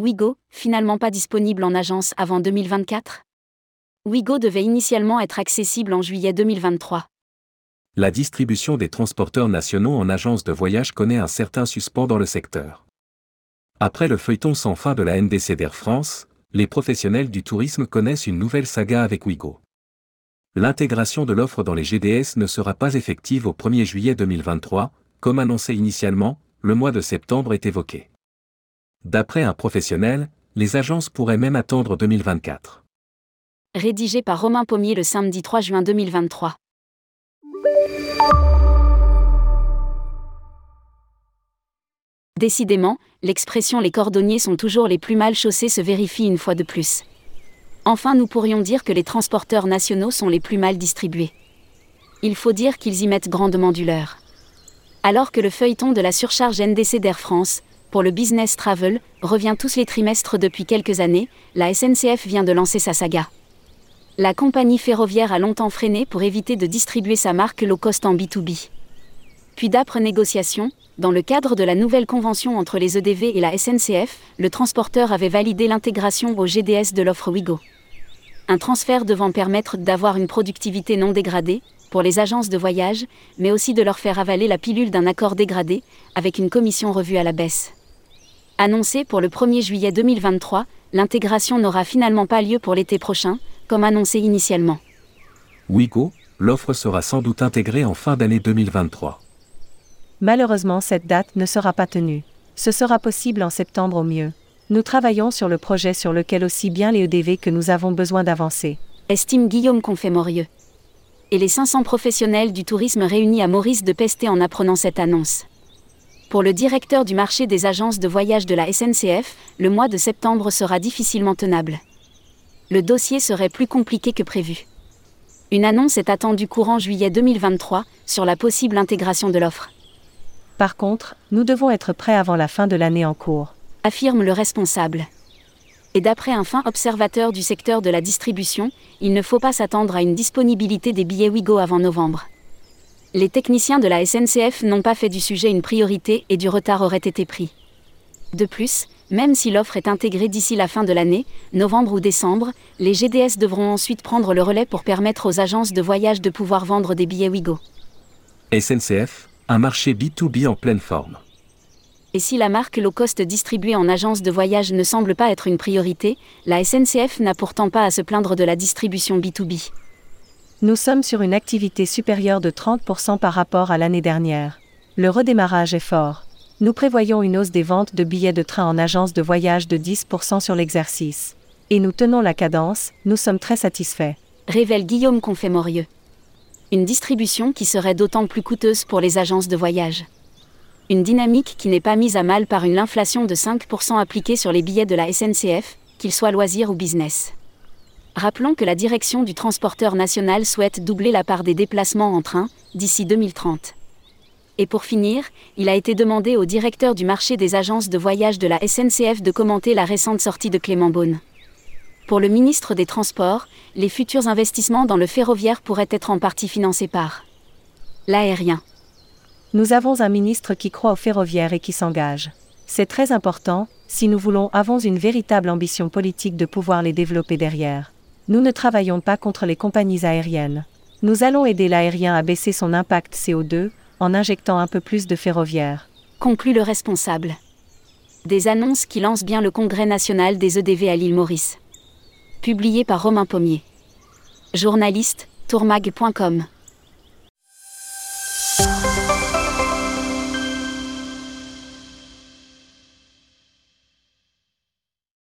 Wigo, finalement pas disponible en agence avant 2024 Wigo devait initialement être accessible en juillet 2023. La distribution des transporteurs nationaux en agence de voyage connaît un certain suspens dans le secteur. Après le feuilleton sans fin de la NDC d'Air France, les professionnels du tourisme connaissent une nouvelle saga avec Wigo. L'intégration de l'offre dans les GDS ne sera pas effective au 1er juillet 2023, comme annoncé initialement, le mois de septembre est évoqué. D'après un professionnel, les agences pourraient même attendre 2024. Rédigé par Romain Pommier le samedi 3 juin 2023. Décidément, l'expression les cordonniers sont toujours les plus mal chaussés se vérifie une fois de plus. Enfin, nous pourrions dire que les transporteurs nationaux sont les plus mal distribués. Il faut dire qu'ils y mettent grandement du leur. Alors que le feuilleton de la surcharge NDC d'Air France, pour le business travel, revient tous les trimestres depuis quelques années, la SNCF vient de lancer sa saga. La compagnie ferroviaire a longtemps freiné pour éviter de distribuer sa marque low cost en B2B. Puis d'âpres négociations, dans le cadre de la nouvelle convention entre les EDV et la SNCF, le transporteur avait validé l'intégration au GDS de l'offre Wigo. Un transfert devant permettre d'avoir une productivité non dégradée, pour les agences de voyage, mais aussi de leur faire avaler la pilule d'un accord dégradé, avec une commission revue à la baisse. Annoncée pour le 1er juillet 2023, l'intégration n'aura finalement pas lieu pour l'été prochain, comme annoncé initialement. Wigo, l'offre sera sans doute intégrée en fin d'année 2023. Malheureusement, cette date ne sera pas tenue. Ce sera possible en septembre au mieux. Nous travaillons sur le projet sur lequel aussi bien les EDV que nous avons besoin d'avancer. Estime Guillaume Confet-Morieux et les 500 professionnels du tourisme réunis à Maurice de Pesté en apprenant cette annonce. Pour le directeur du marché des agences de voyage de la SNCF, le mois de septembre sera difficilement tenable. Le dossier serait plus compliqué que prévu. Une annonce est attendue courant juillet 2023 sur la possible intégration de l'offre. Par contre, nous devons être prêts avant la fin de l'année en cours. Affirme le responsable. Et d'après un fin observateur du secteur de la distribution, il ne faut pas s'attendre à une disponibilité des billets Wigo avant novembre. Les techniciens de la SNCF n'ont pas fait du sujet une priorité et du retard aurait été pris. De plus, même si l'offre est intégrée d'ici la fin de l'année, novembre ou décembre, les GDS devront ensuite prendre le relais pour permettre aux agences de voyage de pouvoir vendre des billets Wigo. SNCF, un marché B2B en pleine forme. Et si la marque low cost distribuée en agence de voyage ne semble pas être une priorité, la SNCF n'a pourtant pas à se plaindre de la distribution B2B. Nous sommes sur une activité supérieure de 30% par rapport à l'année dernière. Le redémarrage est fort. Nous prévoyons une hausse des ventes de billets de train en agence de voyage de 10% sur l'exercice. Et nous tenons la cadence, nous sommes très satisfaits. Révèle Guillaume Confet-Morieux. Une distribution qui serait d'autant plus coûteuse pour les agences de voyage une dynamique qui n'est pas mise à mal par une inflation de 5% appliquée sur les billets de la SNCF, qu'ils soient loisirs ou business. Rappelons que la direction du transporteur national souhaite doubler la part des déplacements en train d'ici 2030. Et pour finir, il a été demandé au directeur du marché des agences de voyage de la SNCF de commenter la récente sortie de Clément Beaune. Pour le ministre des Transports, les futurs investissements dans le ferroviaire pourraient être en partie financés par l'aérien. Nous avons un ministre qui croit au ferroviaire et qui s'engage. C'est très important, si nous voulons avons une véritable ambition politique de pouvoir les développer derrière. Nous ne travaillons pas contre les compagnies aériennes. Nous allons aider l'aérien à baisser son impact CO2 en injectant un peu plus de ferroviaire. Conclut le responsable. Des annonces qui lancent bien le Congrès national des EDV à l'île Maurice. Publié par Romain Pommier. Journaliste, tourmag.com.